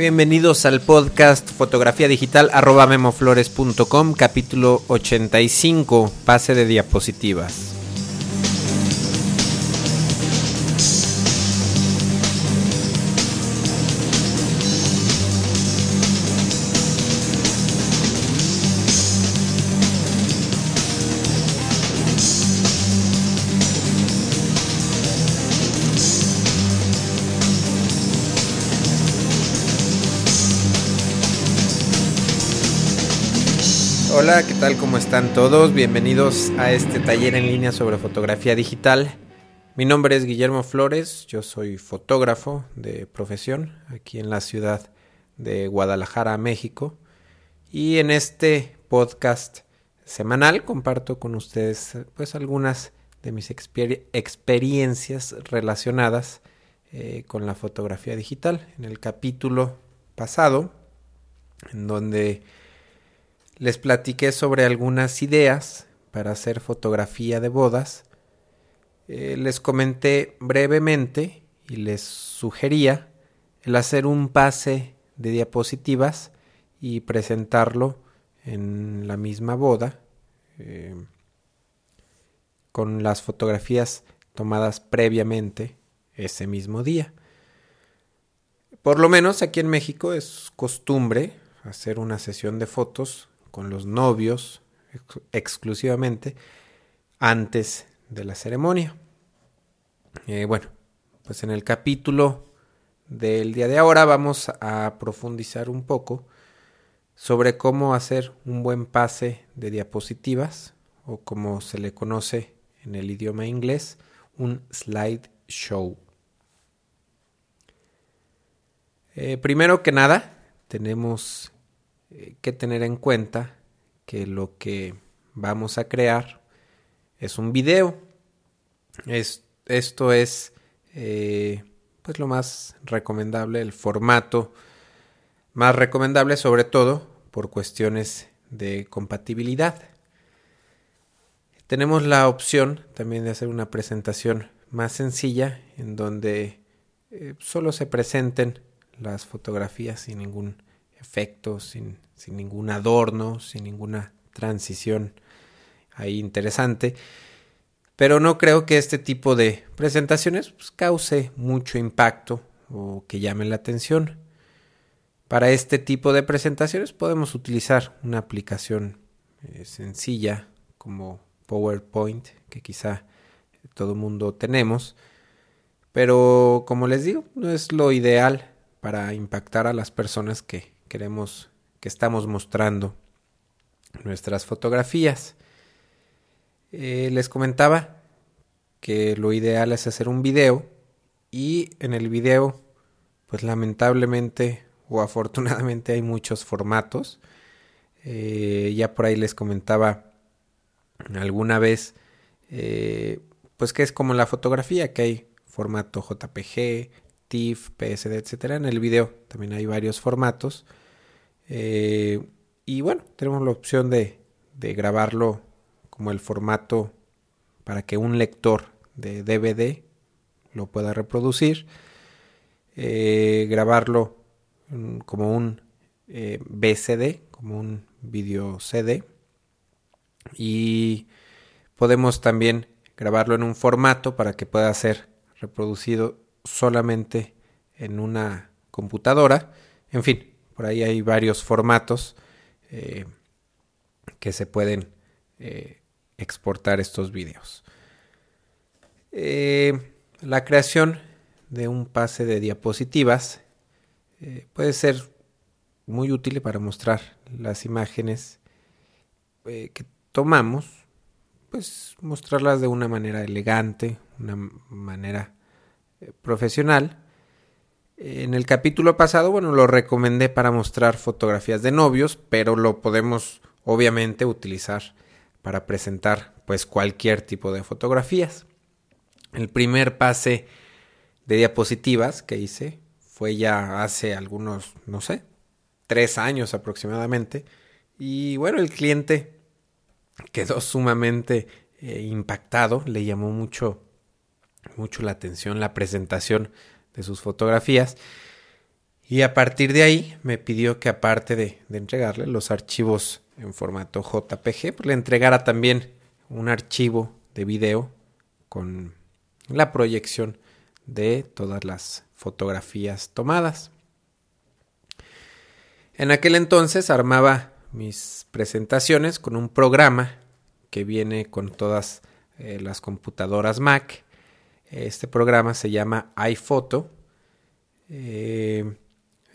Bienvenidos al podcast fotografía digital arroba memoflores.com capítulo 85 pase de diapositivas. Hola, ¿qué tal? ¿Cómo están todos? Bienvenidos a este taller en línea sobre fotografía digital. Mi nombre es Guillermo Flores, yo soy fotógrafo de profesión aquí en la ciudad de Guadalajara, México. Y en este podcast semanal comparto con ustedes pues algunas de mis experiencias relacionadas eh, con la fotografía digital. En el capítulo pasado, en donde les platiqué sobre algunas ideas para hacer fotografía de bodas. Eh, les comenté brevemente y les sugería el hacer un pase de diapositivas y presentarlo en la misma boda eh, con las fotografías tomadas previamente ese mismo día. Por lo menos aquí en México es costumbre hacer una sesión de fotos con los novios exclusivamente antes de la ceremonia. Eh, bueno, pues en el capítulo del día de ahora vamos a profundizar un poco sobre cómo hacer un buen pase de diapositivas o como se le conoce en el idioma inglés, un slide show. Eh, primero que nada, tenemos que tener en cuenta que lo que vamos a crear es un video. esto es eh, pues lo más recomendable, el formato más recomendable sobre todo por cuestiones de compatibilidad. Tenemos la opción también de hacer una presentación más sencilla en donde eh, solo se presenten las fotografías sin ningún efecto, sin, sin ningún adorno, sin ninguna transición ahí interesante. Pero no creo que este tipo de presentaciones pues, cause mucho impacto o que llame la atención. Para este tipo de presentaciones podemos utilizar una aplicación eh, sencilla como PowerPoint, que quizá todo mundo tenemos. Pero como les digo, no es lo ideal para impactar a las personas que queremos, que estamos mostrando nuestras fotografías. Eh, les comentaba que lo ideal es hacer un video y en el video, pues lamentablemente o afortunadamente hay muchos formatos. Eh, ya por ahí les comentaba alguna vez, eh, pues que es como la fotografía, que hay formato JPG, TIFF, PSD, etcétera. En el video también hay varios formatos. Eh, y bueno, tenemos la opción de, grabarlo como el formato para que un lector de DVD lo pueda reproducir. Eh, grabarlo como un eh, BCD, como un video CD. Y podemos también grabarlo en un formato para que pueda ser reproducido solamente en una computadora. En fin, por ahí hay varios formatos eh, que se pueden eh, exportar estos vídeos. Eh, la creación de un pase de diapositivas puede ser muy útil para mostrar las imágenes que tomamos, pues mostrarlas de una manera elegante, una manera profesional en el capítulo pasado, bueno, lo recomendé para mostrar fotografías de novios, pero lo podemos obviamente utilizar para presentar pues cualquier tipo de fotografías. El primer pase de diapositivas que hice fue ya hace algunos, no sé, tres años aproximadamente, Y bueno, el cliente quedó sumamente eh, impactado, le llamó mucho, mucho la atención la presentación de sus fotografías. Y a partir de ahí me pidió que aparte de, entregarle los archivos en formato JPG, pues le entregara también un archivo de video con la proyección de todas las fotografías tomadas. En aquel entonces armaba mis presentaciones con un programa que viene con todas eh, las computadoras Mac. Este programa se llama iPhoto. Eh,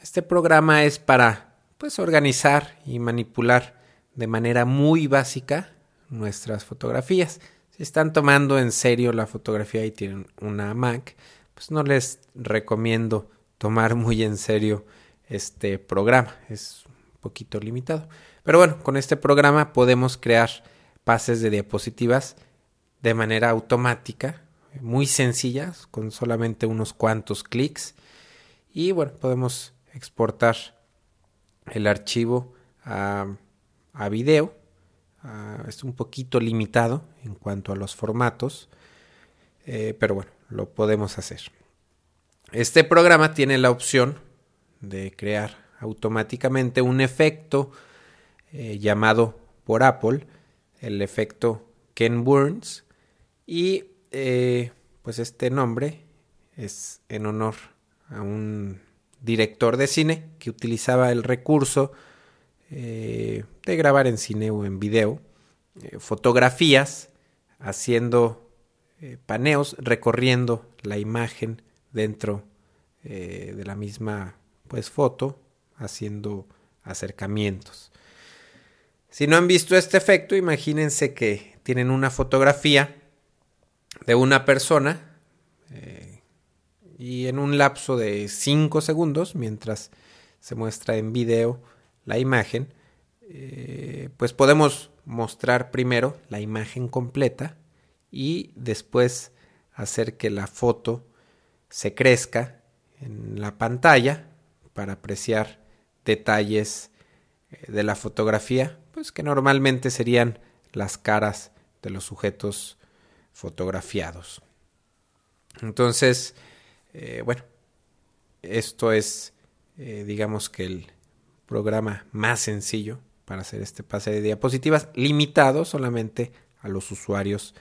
este programa es para pues organizar y manipular de manera muy básica nuestras fotografías. Si están tomando en serio la fotografía y tienen una Mac, pues no les recomiendo tomar muy en serio este programa. Es un poquito limitado. Pero bueno, con este programa podemos crear pases de diapositivas de manera automática, muy sencillas, con solamente unos cuantos clics. Y bueno, podemos exportar el archivo a, a video. es un poquito limitado en cuanto a los formatos, eh, pero bueno, lo podemos hacer. Este programa tiene la opción de crear automáticamente un efecto eh, llamado por Apple el efecto Ken Burns y eh, pues este nombre es en honor a un director de cine que utilizaba el recurso eh, de grabar en cine o en video fotografías haciendo paneos recorriendo la imagen dentro de la misma pues foto haciendo acercamientos. Si no han visto este efecto, imagínense que tienen una fotografía de una persona eh, y en un lapso de 5 segundos, mientras se muestra en video la imagen, eh, pues podemos mostrar primero la imagen completa y después hacer que la foto se crezca en la pantalla para apreciar detalles eh, de la fotografía, pues que normalmente serían las caras de los sujetos fotografiados. Entonces, eh, bueno, esto es, eh, digamos que el programa más sencillo para hacer este pase de diapositivas, limitado solamente a los usuarios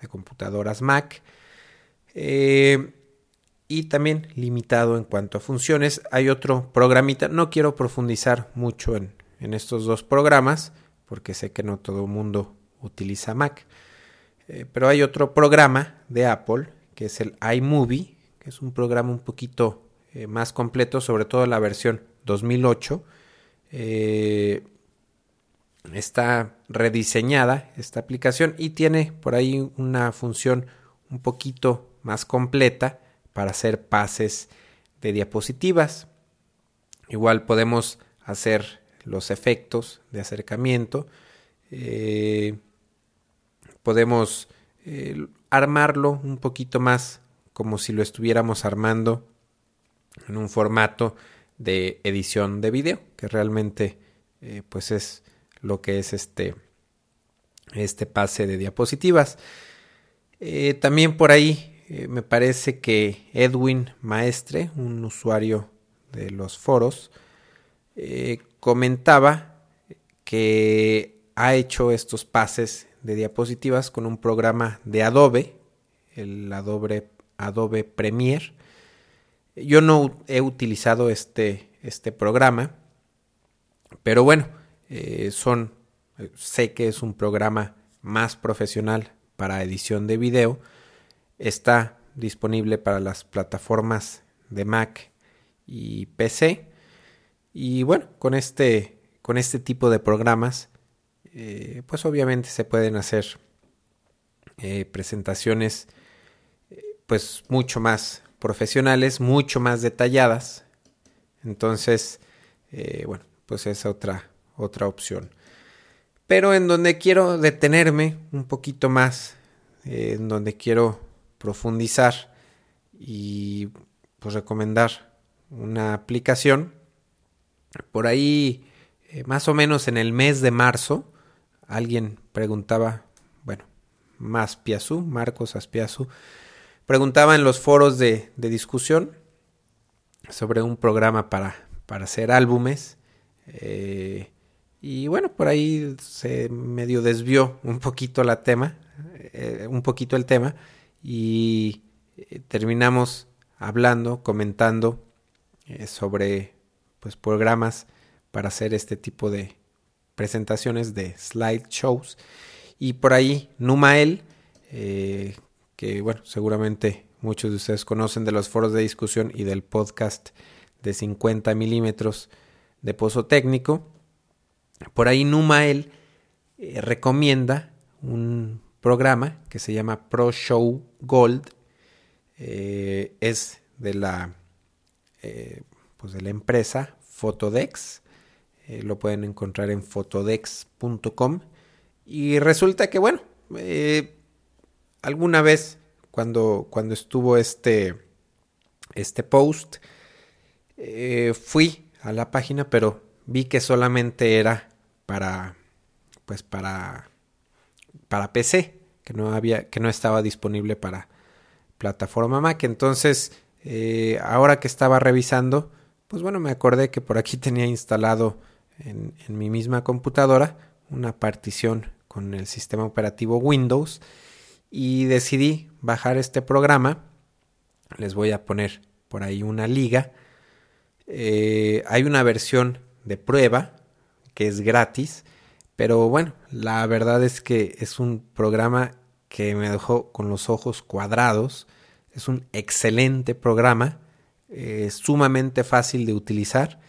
de computadoras Mac y también limitado en cuanto a funciones. Hay otro programita, no quiero profundizar mucho en, estos dos programas porque sé que no todo el mundo utiliza Mac, eh, pero hay otro programa de Apple que es el iMovie, que es un programa un poquito eh, más completo, sobre todo la versión 2008. Eh, está rediseñada esta aplicación y tiene por ahí una función un poquito más completa para hacer pases de diapositivas. Igual podemos hacer los efectos de acercamiento. Podemos eh, armarlo un poquito más como si lo estuviéramos armando en un formato de edición de video, que realmente eh, pues es lo que es este, este pase de diapositivas. también por ahí eh, me parece que Edwin Maestre, un usuario de los foros, eh, comentaba que ha hecho estos pases de diapositivas con un programa de Adobe, el Adobe, Adobe Premiere. Yo no he utilizado este, este programa, pero bueno, eh, son, sé que es un programa más profesional para edición de video Está disponible para las plataformas de Mac y PC. Y bueno, con este, con este tipo de programas, eh, pues obviamente se pueden hacer eh, presentaciones pues mucho más profesionales, mucho más detalladas. Entonces, eh, bueno, pues es otra, otra opción. Pero en donde quiero detenerme un poquito más, en donde quiero profundizar y pues recomendar una aplicación. Por ahí eh, más o menos en el mes de marzo, alguien preguntaba, bueno, más Piazú, Marcos Aspiazú, preguntaba en los foros de, discusión sobre un programa para, para hacer álbumes. Eh, y bueno, por ahí se medio desvió un poquito la tema, eh, un poquito el tema, y eh, terminamos hablando, comentando sobre pues programas para hacer este tipo de presentaciones de slide shows. Y por ahí Numael, que bueno, seguramente muchos de ustedes conocen de los foros de discusión y del podcast de 50 milímetros de pozo técnico. Por ahí Numael eh, recomienda un programa que se llama Pro Show Gold. Eh, es de la, eh, pues de la empresa Fotodex. Lo pueden encontrar en fotodex.com. Y resulta que, bueno, alguna vez cuando, cuando estuvo este, este post, eh, fui a la página, pero vi que solamente era para, pues para, para PC, que no había, que no estaba disponible para plataforma Mac. Entonces, eh, ahora que estaba revisando, pues bueno, me acordé que por aquí tenía instalado en, mi misma computadora una partición con el sistema operativo Windows y decidí bajar este programa. Les voy a poner por ahí una liga. Eh, hay una versión de prueba que es gratis, pero bueno, la verdad es que es un programa que me dejó con los ojos cuadrados. Es un excelente programa, es sumamente fácil de utilizar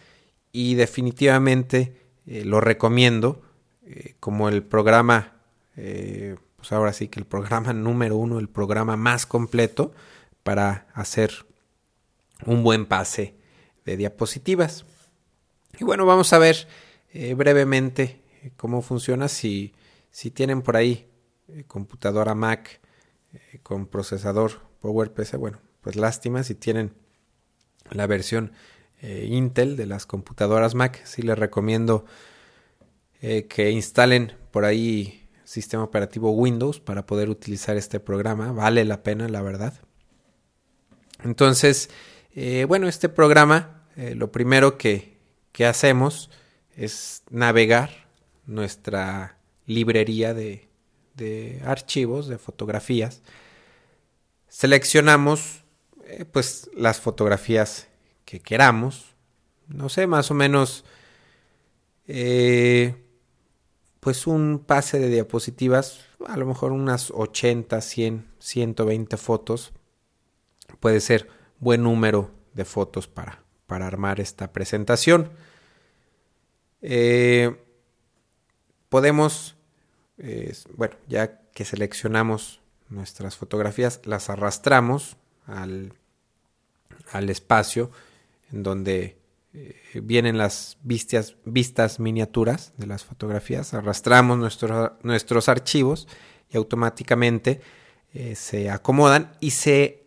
y definitivamente eh, lo recomiendo eh, como el programa pues ahora sí que el programa número uno, el programa más completo para hacer un buen pase de diapositivas. Y bueno, vamos a ver eh, brevemente eh, cómo funciona si, si tienen por ahí eh, computadora Mac con procesador PowerPC. Bueno, pues lástima si tienen la versión Intel de las computadoras Mac. Sí les recomiendo que instalen por ahí sistema operativo Windows para poder utilizar este programa. Vale la pena, la verdad. Entonces, eh, bueno, este programa, eh, lo primero que, que, hacemos es navegar nuestra librería de, de archivos, de fotografías. Seleccionamos eh, pues las fotografías que queramos. No sé, más o menos pues un pase de diapositivas, a lo mejor unas 80, 100, 120 fotos. Puede ser buen número de fotos para, para armar esta presentación. Eh, podemos, bueno, ya que seleccionamos nuestras fotografías, las arrastramos al, al espacio en donde eh, vienen las vistas, vistas miniaturas de las fotografías, arrastramos nuestros archivos y automáticamente eh, se acomodan y se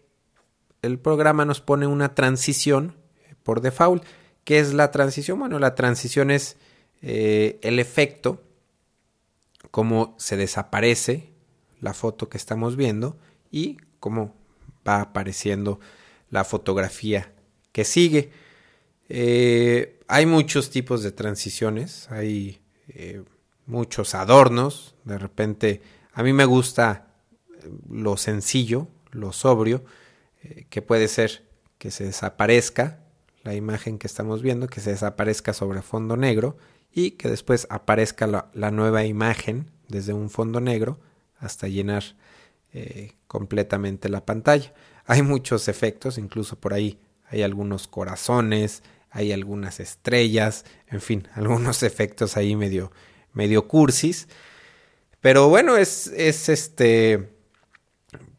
el programa nos pone una transición eh, por default. ¿Qué es la transición? Bueno, la transición es el efecto, cómo se desaparece la foto que estamos viendo y cómo va apareciendo la fotografía que sigue. Eh, hay muchos tipos de transiciones, hay eh, muchos adornos, de repente a mí me gusta eh, lo sencillo, lo sobrio, que puede ser que se desaparezca la imagen que estamos viendo, que se desaparezca sobre fondo negro y que después aparezca la, nueva imagen desde un fondo negro hasta llenar completamente la pantalla. Hay muchos efectos, incluso por ahí hay algunos corazones, hay algunas estrellas, en fin, algunos efectos ahí medio, medio cursis. Pero bueno, es, es este,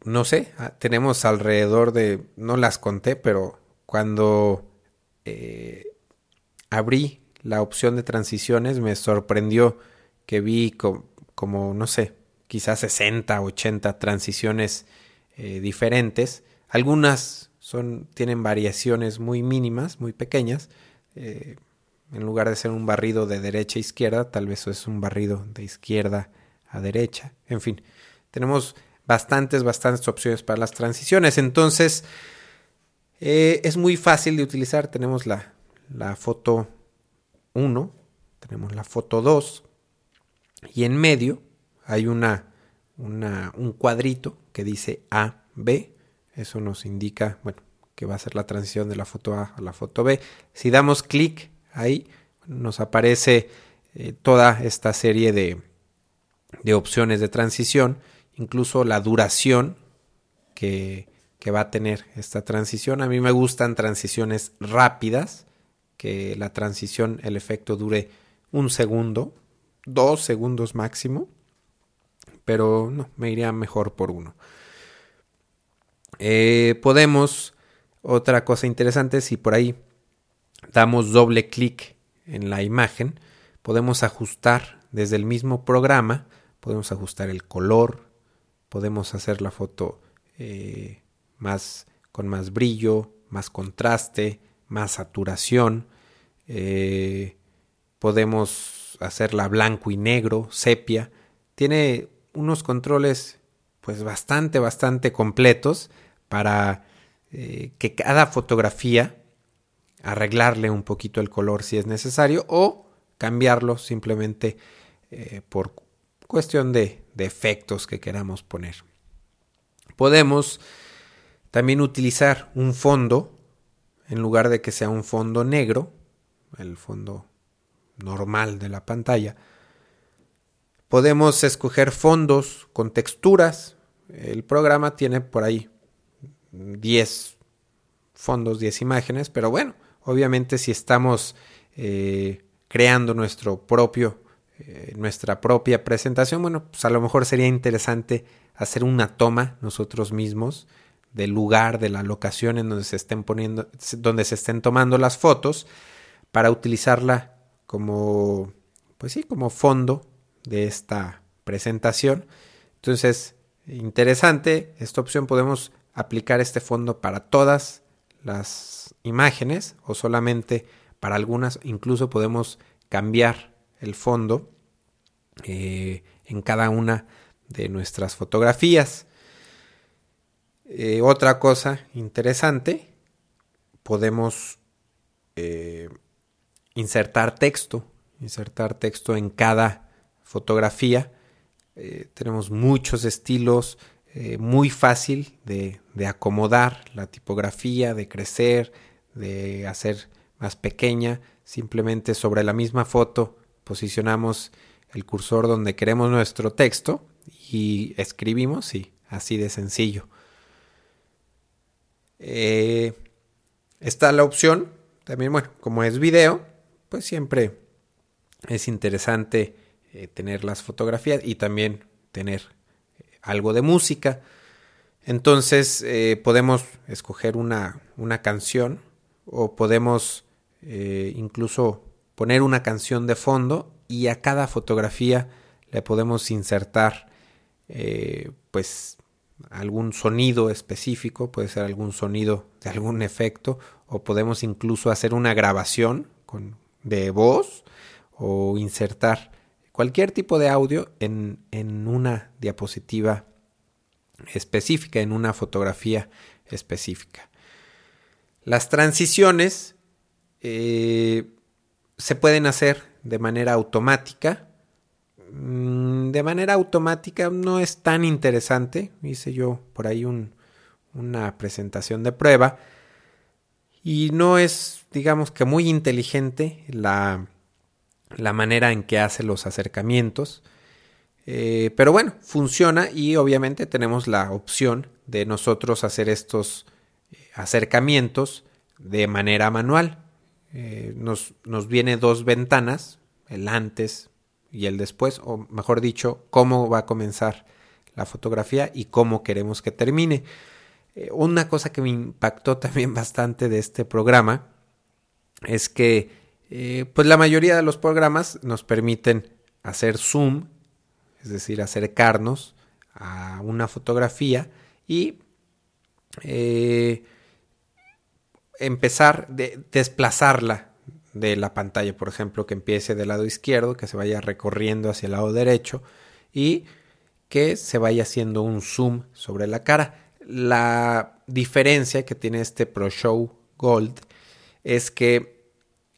no sé, ah, tenemos alrededor de, no las conté, pero cuando eh, abrí la opción de transiciones me sorprendió que vi como, no sé, quizás 60, 80 transiciones eh, diferentes. Algunas tienen variaciones muy mínimas, muy pequeñas, eh, en lugar de ser un barrido de derecha a izquierda, tal vez es un barrido de izquierda a derecha. En fin, tenemos bastantes, bastantes opciones para las transiciones. Entonces, eh, es muy fácil de utilizar. Tenemos la, la foto 1, tenemos la foto 2 y en medio hay una, una, un cuadrito que dice A, B. Eso nos indica, bueno, que va a ser la transición de la foto A a la foto B. Si damos clic ahí, nos aparece eh, toda esta serie de, de opciones de transición, incluso la duración que, que va a tener esta transición. A mí me gustan transiciones rápidas, que la transición, el efecto dure un segundo, dos segundos máximo, pero no, me iría mejor por uno. Eh, podemos, otra cosa interesante, si por ahí damos doble clic en la imagen, podemos ajustar desde el mismo programa, podemos ajustar el color, podemos hacer la foto eh, más con más brillo, más contraste, más saturación. Eh, podemos hacerla blanco y negro, sepia. Tiene unos controles pues bastante, bastante completos para eh, que cada fotografía arreglarle un poquito el color si es necesario o cambiarlo simplemente eh, por cuestión de, de efectos que queramos poner. Podemos también utilizar un fondo en lugar de que sea un fondo negro, el fondo normal de la pantalla. Podemos escoger fondos con texturas. El programa tiene por ahí 10 fondos, 10 imágenes, pero bueno, obviamente si estamos eh, creando nuestro propio, eh, nuestra propia presentación, bueno, pues a lo mejor sería interesante hacer una toma nosotros mismos del lugar, de la locación en donde se estén poniendo, donde se estén tomando las fotos, para utilizarla como, pues sí, como fondo de esta presentación. Entonces, interesante, esta opción podemos aplicar este fondo para todas las imágenes o solamente para algunas, incluso podemos cambiar el fondo eh, en cada una de nuestras fotografías. Eh, otra cosa interesante, podemos eh, insertar texto, insertar texto en cada fotografía. Tenemos muchos estilos, muy fácil de, acomodar la tipografía, de crecer, de hacer más pequeña. Simplemente sobre la misma foto posicionamos el cursor donde queremos nuestro texto y escribimos, y así de sencillo. Eh, está la opción, también, bueno, como es video, pues siempre es interesante eh, tener las fotografías y también tener eh, algo de música. Entonces podemos escoger una, una, canción o podemos incluso poner una canción de fondo y a cada fotografía le podemos insertar pues algún sonido específico, puede ser algún sonido de algún efecto, o podemos incluso hacer una grabación con, de voz o insertar cualquier tipo de audio en, en una diapositiva específica, en una fotografía específica. Las transiciones eh, se pueden hacer de manera automática Mm, de manera automática no es tan interesante. Hice yo por ahí una presentación de prueba y no es, digamos que muy inteligente la, la manera en que hace los acercamientos. Eh, pero bueno, funciona y obviamente tenemos la opción de nosotros hacer estos eh, acercamientos de manera manual. Eh, nos, nos viene dos ventanas, el antes y el después, o mejor dicho, cómo va a comenzar la fotografía y cómo queremos que termine. Una cosa que me impactó también bastante de este programa es que eh, pues la mayoría de los programas nos permiten hacer zoom, es decir, acercarnos a una fotografía y eh, empezar de desplazarla de la pantalla, por ejemplo, que empiece del lado izquierdo, que se vaya recorriendo hacia el lado derecho y que se vaya haciendo un zoom sobre la cara. La diferencia que tiene este Pro Show Gold es que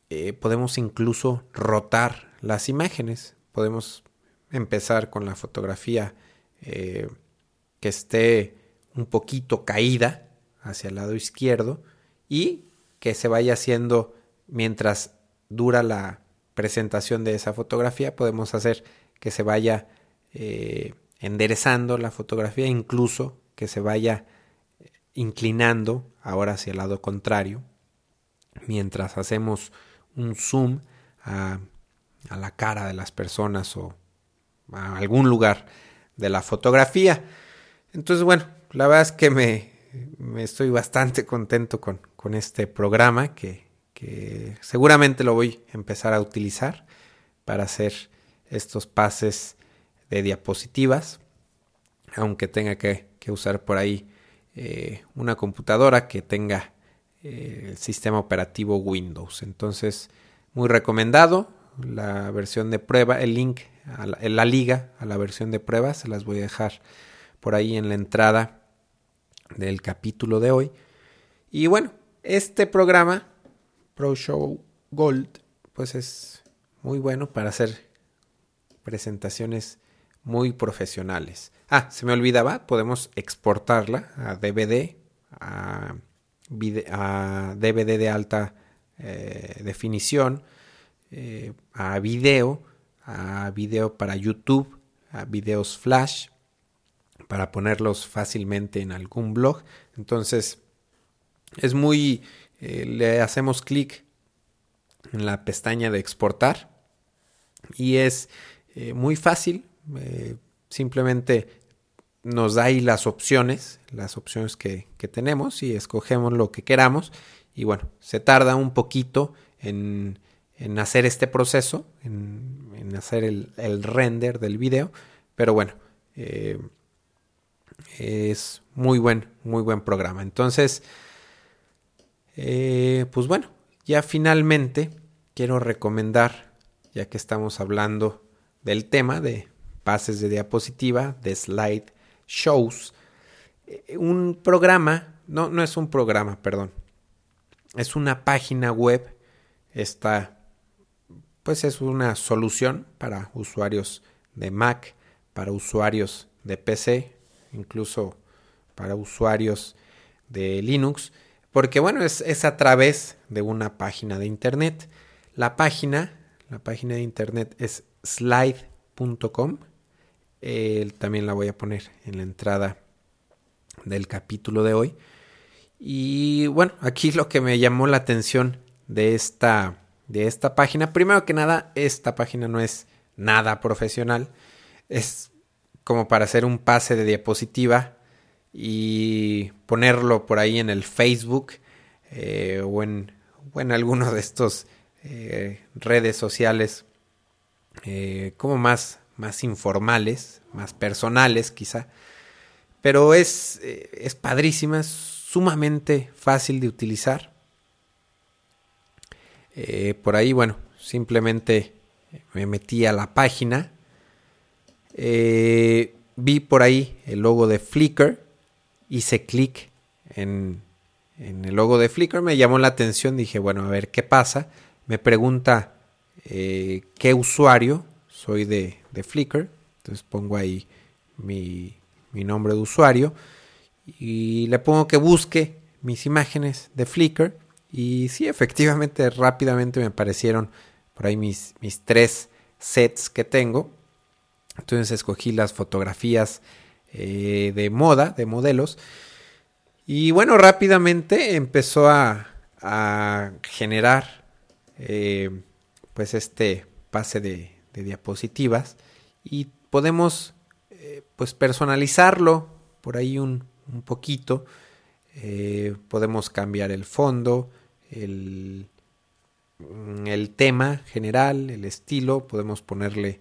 eh, podemos incluso rotar las imágenes. Podemos empezar con la fotografía eh, que esté un poquito caída hacia el lado izquierdo y que se vaya haciendo mientras dura la presentación de esa fotografía. Podemos hacer que se vaya eh, enderezando la fotografía, incluso que se vaya inclinando ahora hacia el lado contrario, mientras hacemos un zoom a, la cara de las personas o a algún lugar de la fotografía. Entonces, bueno, la verdad es que me, estoy bastante contento con, este programa que, seguramente lo voy a empezar a utilizar para hacer estos pases de diapositivas, aunque tenga que, usar por ahí eh, una computadora que tenga el sistema operativo Windows. Entonces, muy recomendado la versión de prueba, el link, a la, liga a la versión de prueba, se las voy a dejar por ahí en la entrada del capítulo de hoy. Y bueno, este programa, Pro Show Gold, pues es muy bueno para hacer presentaciones muy profesionales. Ah, se me olvidaba, podemos exportarla a DVD, a, a DVD de alta eh, definición, eh, a video, a video para YouTube, a videos flash, para ponerlos fácilmente en algún blog. Entonces, es muy, eh, le hacemos clic en la pestaña de exportar y es muy fácil. Simplemente nos da ahí las opciones, las opciones que, que, tenemos y escogemos lo que queramos. Y bueno, se tarda un poquito en, en hacer este proceso, en, hacer el, el, render del video. Pero bueno, eh, es muy buen, muy buen programa. Entonces, eh, pues bueno, ya finalmente quiero recomendar, ya que estamos hablando del tema de pases de diapositiva, de slide shows, eh, un programa, no, no es un programa, perdón, es una página web, esta pues es una solución para usuarios de Mac, para usuarios de PC, incluso para usuarios de Linux, porque bueno, es, es a través de una página de internet. La página, la página de internet es slide.com. Eh, también la voy a poner en la entrada del capítulo de hoy. Y bueno, aquí lo que me llamó la atención de esta, de esta página, primero que nada, esta página no es nada profesional. Es como para hacer un pase de diapositiva y ponerlo por ahí en el Facebook eh, o, en, o, alguno de estos eh, redes sociales como más, más informales, más personales quizá. Pero es, eh, es padrísima, es sumamente fácil de utilizar. Eh, por ahí, bueno, simplemente me metí a la página. vi por ahí el logo de Flickr hice clic en, en, el logo de Flickr, me llamó la atención, dije, bueno, a ver qué pasa. Me pregunta eh, qué usuario soy de, de, Flickr, entonces pongo ahí mi, mi nombre de usuario y le pongo que busque mis imágenes de Flickr y sí, efectivamente, rápidamente me aparecieron por ahí mis, mis tres sets que tengo. Entonces escogí las fotografías eh, de moda, de modelos. Y bueno, rápidamente empezó a, a generar eh, pues este pase de, de, diapositivas y podemos eh, pues personalizarlo por ahí un, un poquito. Eh, podemos cambiar el fondo, el, el, tema general, el estilo, podemos ponerle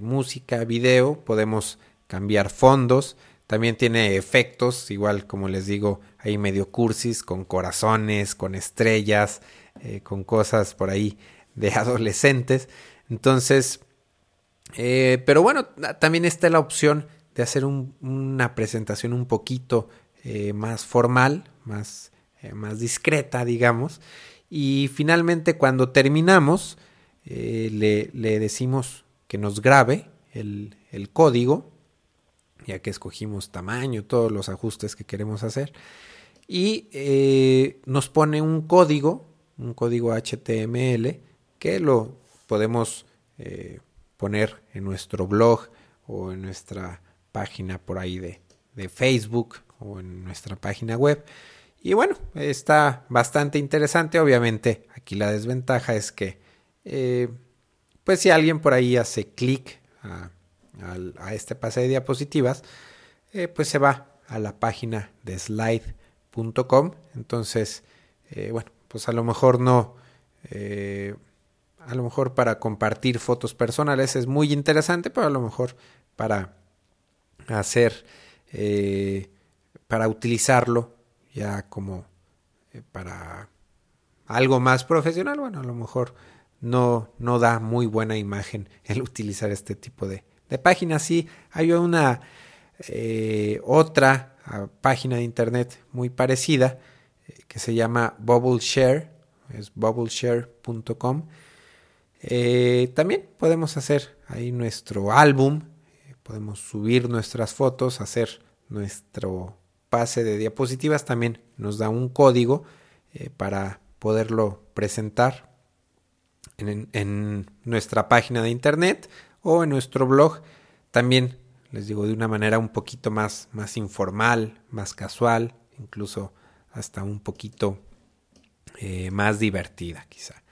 música, video, podemos cambiar fondos. También tiene efectos, igual como les digo, hay medio cursis, con corazones, con estrellas, eh, con cosas por ahí de adolescentes. Entonces, eh, pero bueno, también está la opción de hacer una presentación un poquito eh, más formal, más, más discreta, digamos. Y finalmente, cuando terminamos, le, le, decimos que nos grabe el, el código ya que escogimos tamaño, todos los ajustes que queremos hacer. Y eh, nos pone un código, un código HTML, que lo podemos eh, poner en nuestro blog o en nuestra página por ahí de, Facebook o en nuestra página web. Y bueno, está bastante interesante. Obviamente, aquí la desventaja es que, eh, pues si alguien por ahí hace clic a a este pase de diapositivas, eh, pues se va a la página de slide.com. Entonces, bueno, pues a lo mejor no, a lo mejor para compartir fotos personales es muy interesante, pero a lo mejor para hacer, para utilizarlo ya como para algo más profesional, bueno, a lo mejor no, no da muy buena imagen el utilizar este tipo de, de páginas. Sí, hay una eh, otra ah, página de internet muy parecida eh, que se llama Bubbleshare, es bubbleshare.com. Eh, también podemos hacer ahí nuestro álbum, podemos subir nuestras fotos, hacer nuestro pase de diapositivas, también nos da un código para poderlo presentar en, en, nuestra página de internet o en nuestro blog. También les digo de una manera un poquito más más informal más casual incluso hasta un poquito eh, más divertida quizá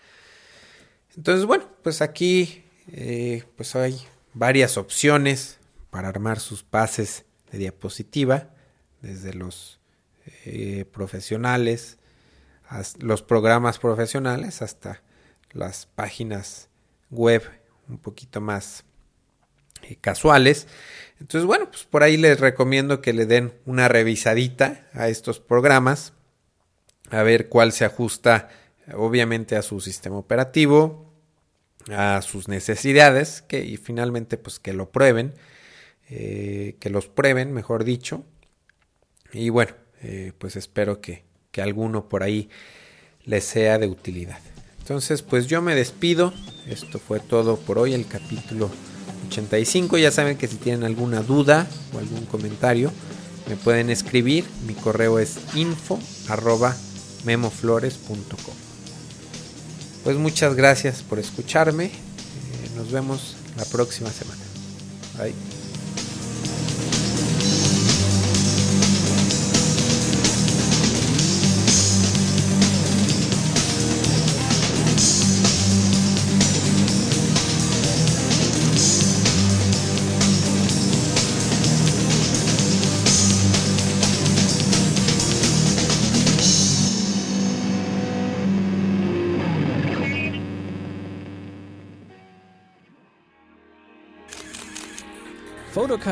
entonces bueno pues aquí eh, pues hay varias opciones para armar sus pases de diapositiva desde los eh, profesionales los programas profesionales hasta las páginas web un poquito más eh, casuales. Entonces, bueno, pues por ahí les recomiendo que le den una revisadita a estos programas, a ver cuál se ajusta obviamente a su sistema operativo, a sus necesidades, que y finalmente pues que lo prueben, eh, que los prueben, mejor dicho. Y bueno, eh, pues espero que, que alguno por ahí les sea de utilidad. Entonces, pues yo me despido. Esto fue todo por hoy, el capítulo 85. Ya saben que si tienen alguna duda o algún comentario, me pueden escribir. Mi correo es info. Pues muchas gracias por escucharme. Eh, nos vemos la próxima semana. Bye.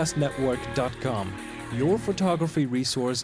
photocastnetwork.com, your photography resource